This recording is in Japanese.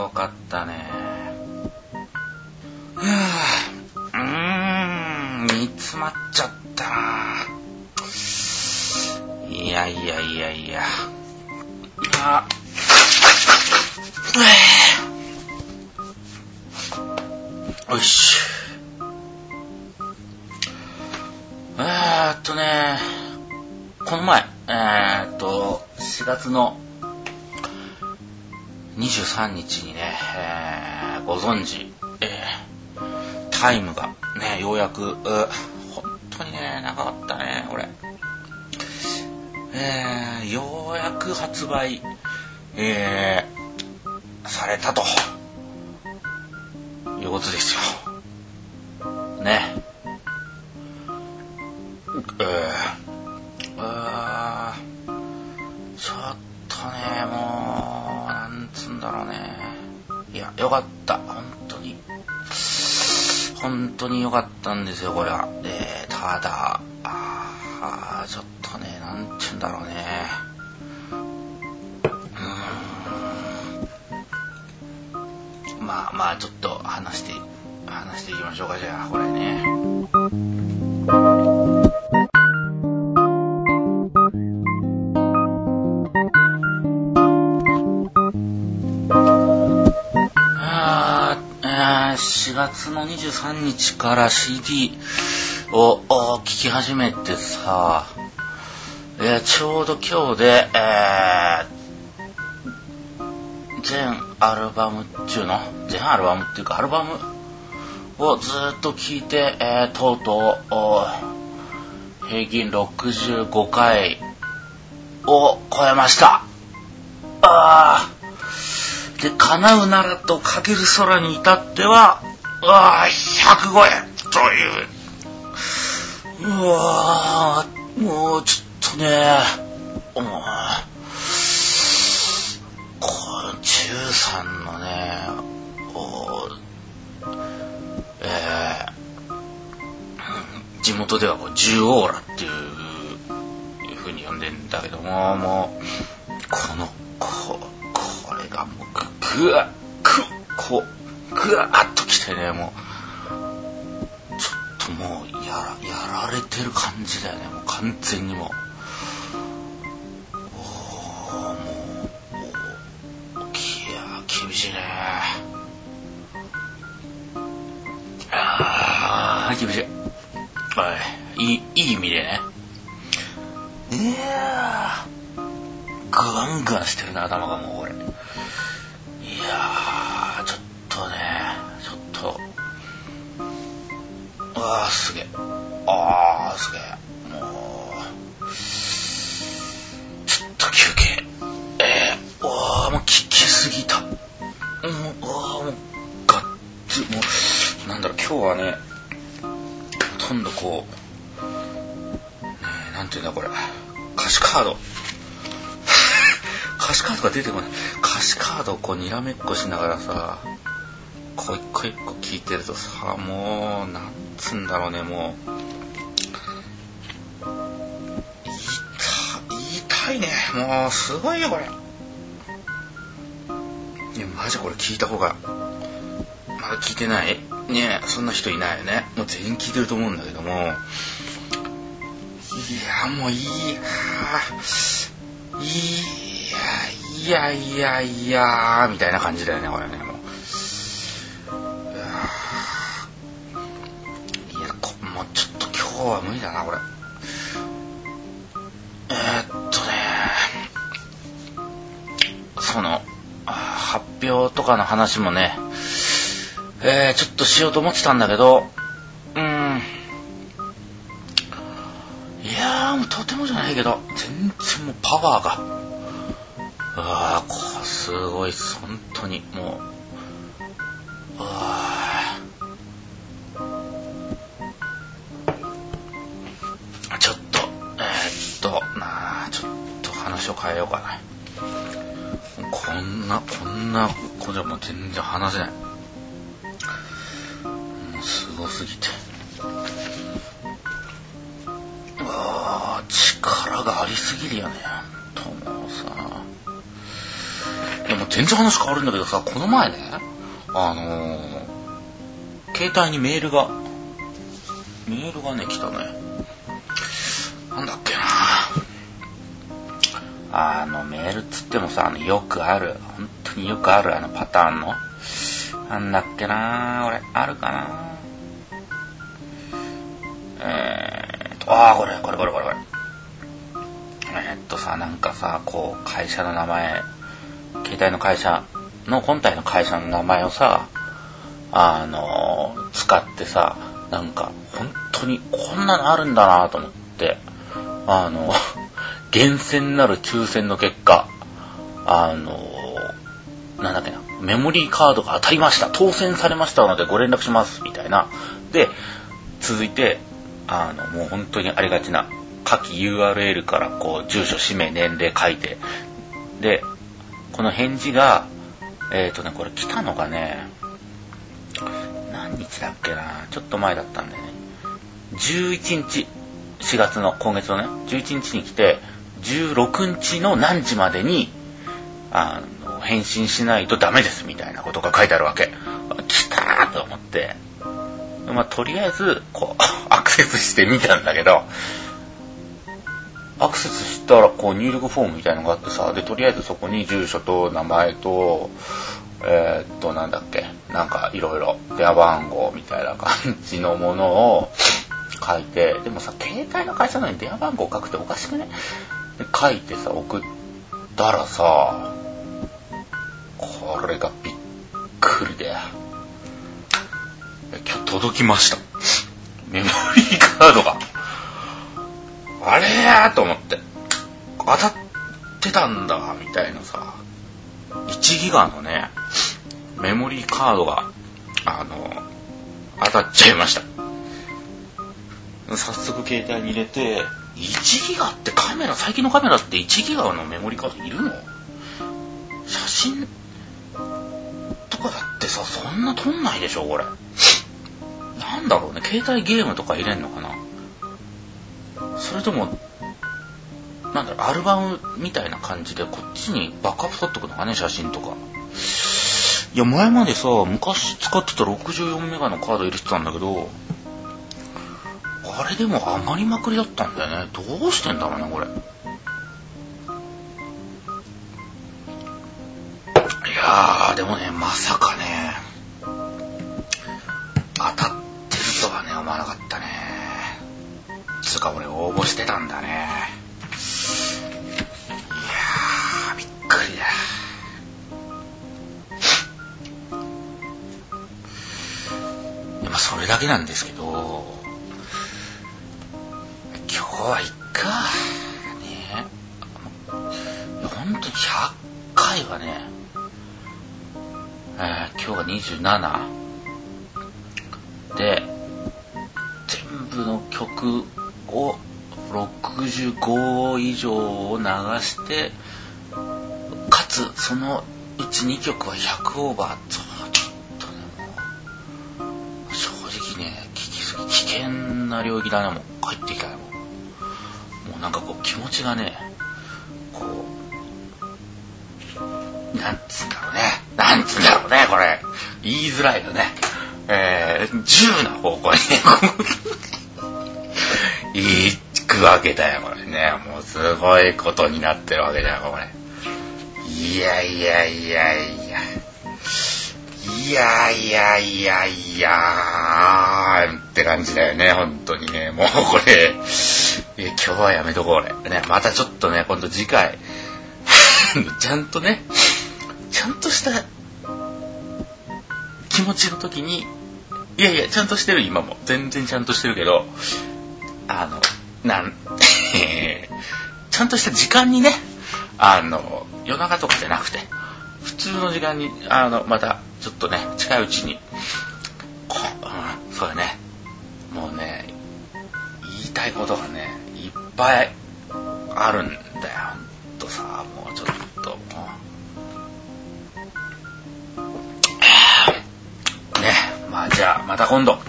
よかったね。うーん、煮詰まっちゃったないやいやいやいや。あ、よし。えーっとね、この前、えーっと、4月の23日にね、えーご存知、えータイムがね、ようやく、う本当にね、長かったね、これ。えーようやく発売、えーされたと。いうことですよ。ね。えー、あーちょっとね、もう、つうんだろうね。いや、よかった。本当に。本当によかったんですよ、これは。で、ただ、あーちょっとね、なんて言うんだろうね。うんまあまあ、ちょっと話して、話していきましょうか、じゃあ、これね。4月の23日から CD を聴き始めてさ、えーちょうど今日で、えー全アルバムっていうの？全アルバムっていうかアルバムをずっと聴いて、えーとうとう平均65回を超えました。あーで、叶うならとかける空に至っては、うわ100超えという。うわーもうちょっとね、もう、この中3のね、おえー地元ではこう、十オーラっていう、風に呼んでんだけども、もう、この、こ、うぐ、ぐわ、く、こう、ぐわっときてね、もう、ちょっともう、やら、やられてる感じだよね、もう完全にもう。おーもう、おきや、厳しいね。あー、厳しい。はい。いい、いい意味でね。いやー、グワングワンしてるな、頭がもうこれ。や、ちょっとね、ちょっと、うわー、すげえ。あー、すげえ。もう、ちょっと休憩。えー、うわー、もう聞きすぎた。もう、うわー、もう、がっつ、もう、なんだろう、今日はね、ほとんどこう、ねなんていうんだこれ、歌詞カード。歌詞カードが出てこない。歌詞カードをこうにらめっこしながらさ、こう一個一個聞いてるとさ、もう、なんつうんだろうね、もう。言いた、言いね。もう、すごいよ、これ。いや、マジこれ聞いた方が、まだ聞いてないねえ、そんな人いないよね。もう全員聞いてると思うんだけども、いや、もういい、はあいや、いやいや、みたいな感じだよね、これね、もう。いやこもうちょっと今日は無理だな、これ。えー、っとね、その、発表とかの話もね、えー、ちょっとしようと思ってたんだけど、うーん。いやー、もうとてもじゃないけど、全然もうパワーが。ああ、こ、すごいっす、本当に、もう。ああ。ちょっと、えー、っと、なあ、ちょっと話を変えようかな。こんな、こんな子じゃも全然話せない。もうすごすぎて。うわ力がありすぎるよね。ともうさ。でも全然話変わるんだけどさ、この前ね、あのー、携帯にメールが、メールがね、来たね。なんだっけなあの、メールっつってもさ、あの、よくある、本当によくあるあのパターンの、なんだっけな俺、あるかなえーと、ああ、これ、これ、これ、これ、これ。えー、っとさ、なんかさ、こう、会社の名前、携帯の会社の、本体の会社の名前をさ、あの、使ってさ、なんか、本当にこんなのあるんだなと思って、あの、厳選なる抽選の結果、あの、なんだっけな、メモリーカードが当たりました、当選されましたのでご連絡します、みたいな。で、続いて、あの、もう本当にありがちな、下記 URL からこう、住所、氏名、年齢書いて、で、この返事が、えっ、ー、とね、これ来たのがね、何日だっけなちょっと前だったんだよね。11日、4月の、今月のね、11日に来て、16日の何時までに、あの、返信しないとダメですみたいなことが書いてあるわけ。来たーと思って、まあ、とりあえず、こう、アクセスしてみたんだけど、アクセスしたら、こう、入力フォームみたいのがあってさ、で、とりあえずそこに住所と名前と、えー、っと、なんだっけ、なんかいろいろ電話番号みたいな感じのものを書いて、でもさ、携帯の会社なのに電話番号書くっておかしくね？書いてさ、送ったらさ、これがびっくりで。今日届きました。メモリーカードが。あれーと思って。当たってたんだ、みたいなさ。1ギガのね、メモリーカードが、あの、当たっちゃいました。早速携帯に入れて、1ギガってカメラ、最近のカメラって1ギガのメモリーカードいるの？写真とかだってさ、そんな撮んないでしょ、これ。なんだろうね、携帯ゲームとか入れんのかな？それとも、なんだろ、アルバムみたいな感じでこっちにバックアップ取っとくのかね、写真とか。いや、前までさ、昔使ってた64メガのカード入れてたんだけど、あれでも余りまくりだったんだよね。どうしてんだろうね、これ。いやー、でもね、まさかね、当たってるとはね、思わなかったね。つか俺応募してたんだね。いやー、びっくりだ。まあそれだけなんですけど、今日はいっか。ねえ。ほんとに100回はね、えー、今日が27で、全部の曲を65以上を流して、かつそのうち2曲は100オーバー。ちょっとね、もう、正直ね、聞きすぎ、危険な領域だね、もう。帰ってきたよ、もう。なんかこう気持ちがね、こう、なんつうんだろうね。なんつうんだろうね、これ。言いづらいよね。えー、自由な方向にね、行くわけだよ、これね。もうすごいことになってるわけだよ、これ。いやいやいやいや。いやいやいやいやーって感じだよね、本当にね。もうこれ、え今日はやめとこう、俺。ね、またちょっとね、今度次回、ちゃんとね、ちゃんとした気持ちの時に、いやいや、ちゃんとしてる、今も。全然ちゃんとしてるけど、あの、なん、えー、ちゃんとした時間にね、あの、夜中とかじゃなくて、普通の時間に、あの、また、ちょっとね、近いうちに、こうん、そうだね、もうね、言いたいことがね、いっぱいあるんだよ、ほんとさ、もうちょっと、もう。ね、まあじゃあ、また今度。